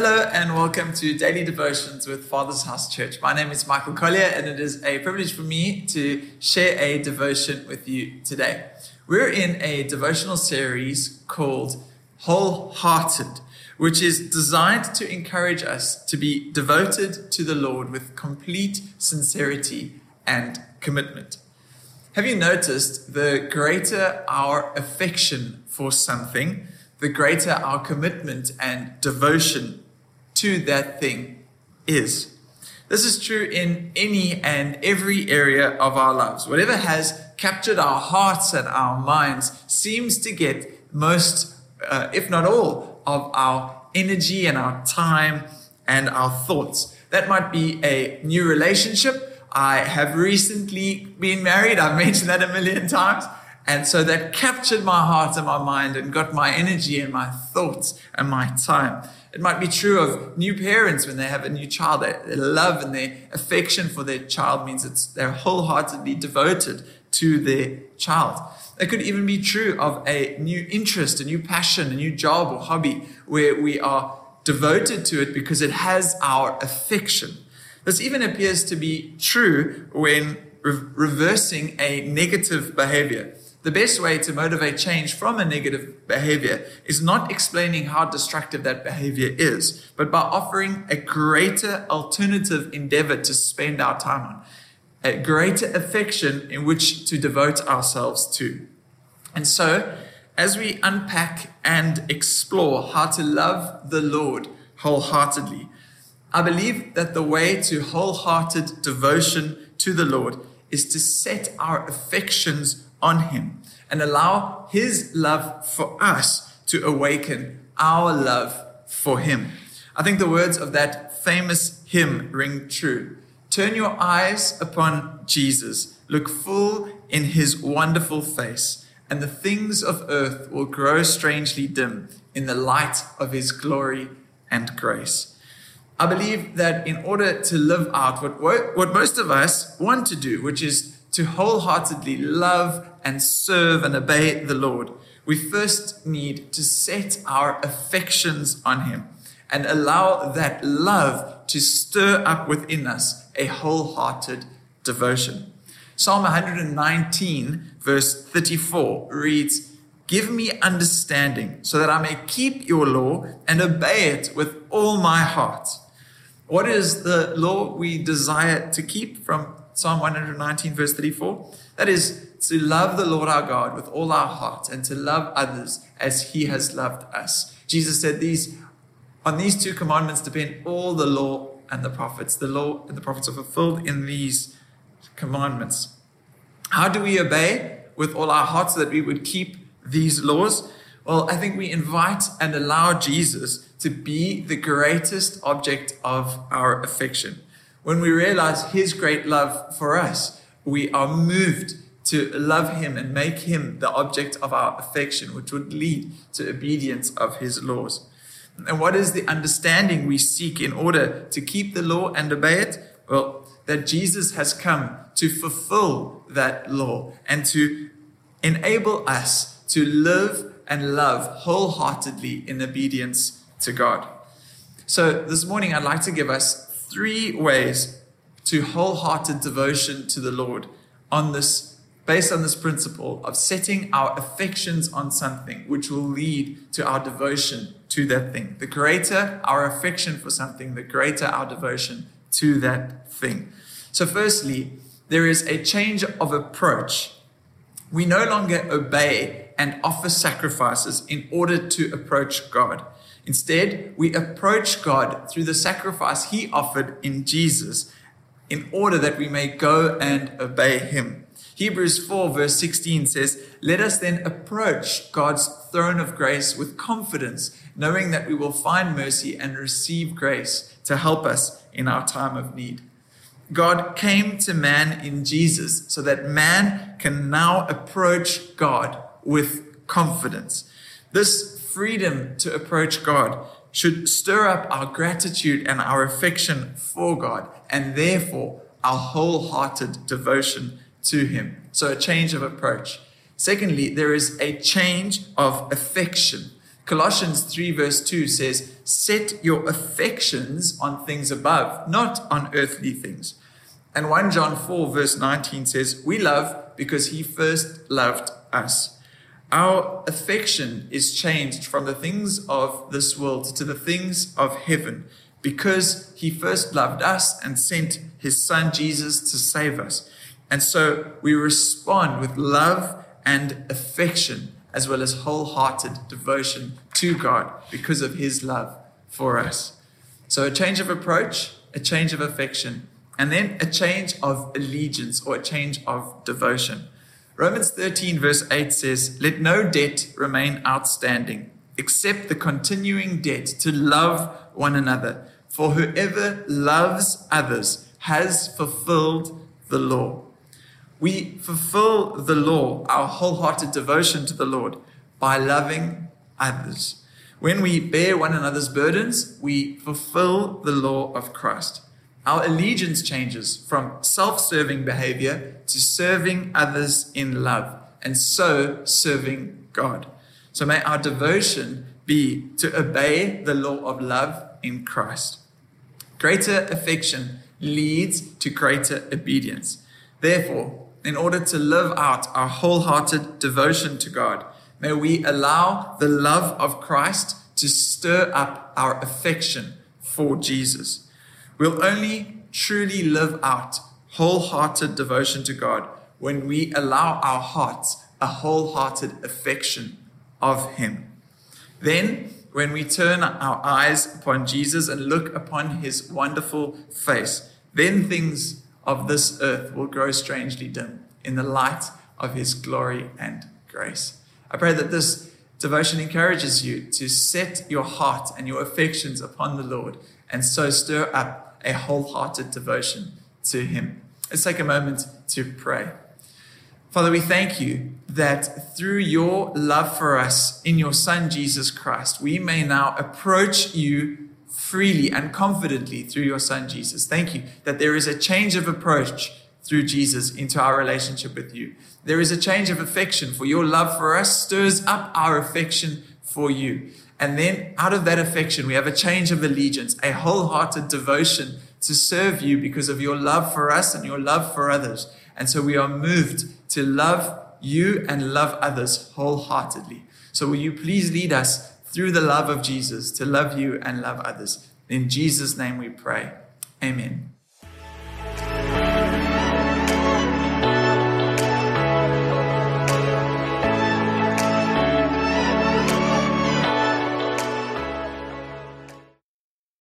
Hello and welcome to Daily Devotions with Father's House Church. My name is Michael Collier and it is a privilege for me to share a devotion with you today. We're in a devotional series called Wholehearted, which is designed to encourage us to be devoted to the Lord with complete sincerity and commitment. Have you noticed the greater our affection for something, the greater our commitment and devotion to that thing is. This is true in any and every area of our lives. Whatever has captured our hearts and our minds seems to get most, uh, if not all, of our energy and our time and our thoughts. That might be a new relationship. I have recently been married. I've mentioned that a million times. And so that captured my heart and my mind and got my energy and my thoughts and my time. It might be true of new parents when they have a new child. Their love and their affection for their child means it's they're wholeheartedly devoted to their child. It could even be true of a new interest, a new passion, a new job or hobby where we are devoted to it because it has our affection. This even appears to be true when re- reversing a negative behavior. The best way to motivate change from a negative behavior is not explaining how destructive that behavior is, but by offering a greater alternative endeavor to spend our time on, a greater affection in which to devote ourselves to. And so, as we unpack and explore how to love the Lord wholeheartedly, I believe that the way to wholehearted devotion to the Lord is to set our affections on Him and allow His love for us to awaken our love for Him. I think the words of that famous hymn ring true. Turn your eyes upon Jesus, look full in His wonderful face, and the things of earth will grow strangely dim in the light of His glory and grace. I believe that in order to live out what, what most of us want to do, which is to wholeheartedly love and serve and obey the Lord, we first need to set our affections on Him and allow that love to stir up within us a wholehearted devotion. Psalm 119, verse 34 reads, Give me understanding so that I may keep your law and obey it with all my heart. What is the law we desire to keep from Psalm 119, verse 34. That is to love the Lord our God with all our heart and to love others as he has loved us. Jesus said these on these two commandments depend all the law and the prophets. The law and the prophets are fulfilled in these commandments. How do we obey with all our hearts so that we would keep these laws? Well, I think we invite and allow Jesus to be the greatest object of our affection when we realize his great love for us, we are moved to love him and make him the object of our affection, which would lead to obedience of his laws. And what is the understanding we seek in order to keep the law and obey it? Well, that Jesus has come to fulfill that law and to enable us to live and love wholeheartedly in obedience to God. So this morning, I'd like to give us three ways to wholehearted devotion to the Lord on this based on this principle of setting our affections on something which will lead to our devotion to that thing. The greater our affection for something, the greater our devotion to that thing. So, firstly, there is a change of approach. We no longer obey and offer sacrifices in order to approach God. Instead, we approach God through the sacrifice he offered in Jesus in order that we may go and obey him. Hebrews 4, verse 16 says, Let us then approach God's throne of grace with confidence, knowing that we will find mercy and receive grace to help us in our time of need. God came to man in Jesus so that man can now approach God with confidence. This freedom to approach God should stir up our gratitude and our affection for God, and therefore our wholehearted devotion to Him. So, a change of approach. Secondly, there is a change of affection. Colossians 3, verse 2 says, Set your affections on things above, not on earthly things. And 1 John 4, verse 19 says, We love because he first loved us. Our affection is changed from the things of this world to the things of heaven because he first loved us and sent his son Jesus to save us. And so we respond with love and affection as well as wholehearted devotion to God because of his love for us. So a change of approach, a change of affection, and then a change of allegiance or a change of devotion. Romans 13, verse 8 says, Let no debt remain outstanding except the continuing debt to love one another. For whoever loves others has fulfilled the law. We fulfill the law, our wholehearted devotion to the Lord, by loving others. When we bear one another's burdens, we fulfill the law of Christ. Our allegiance changes from self serving behavior to serving others in love, and so serving God. So may our devotion be to obey the law of love in Christ. Greater affection leads to greater obedience. Therefore, in order to live out our wholehearted devotion to God, may we allow the love of Christ to stir up our affection for Jesus. We'll only truly live out wholehearted devotion to God when we allow our hearts a wholehearted affection of Him. Then, when we turn our eyes upon Jesus and look upon His wonderful face, then things of this earth will grow strangely dim in the light of His glory and grace. I pray that this devotion encourages you to set your heart and your affections upon the Lord and so stir up a wholehearted devotion to Him. Let's take a moment to pray. Father, we thank you that through your love for us in your Son, Jesus Christ, we may now approach you freely and confidently through your Son, Jesus. Thank you that there is a change of approach through Jesus into our relationship with you. There is a change of affection, for your love for us stirs up our affection for you. And then out of that affection, we have a change of allegiance, a wholehearted devotion to serve you because of your love for us and your love for others. And so we are moved to love you and love others wholeheartedly. So will you please lead us through the love of Jesus to love you and love others? In Jesus' name we pray. Amen.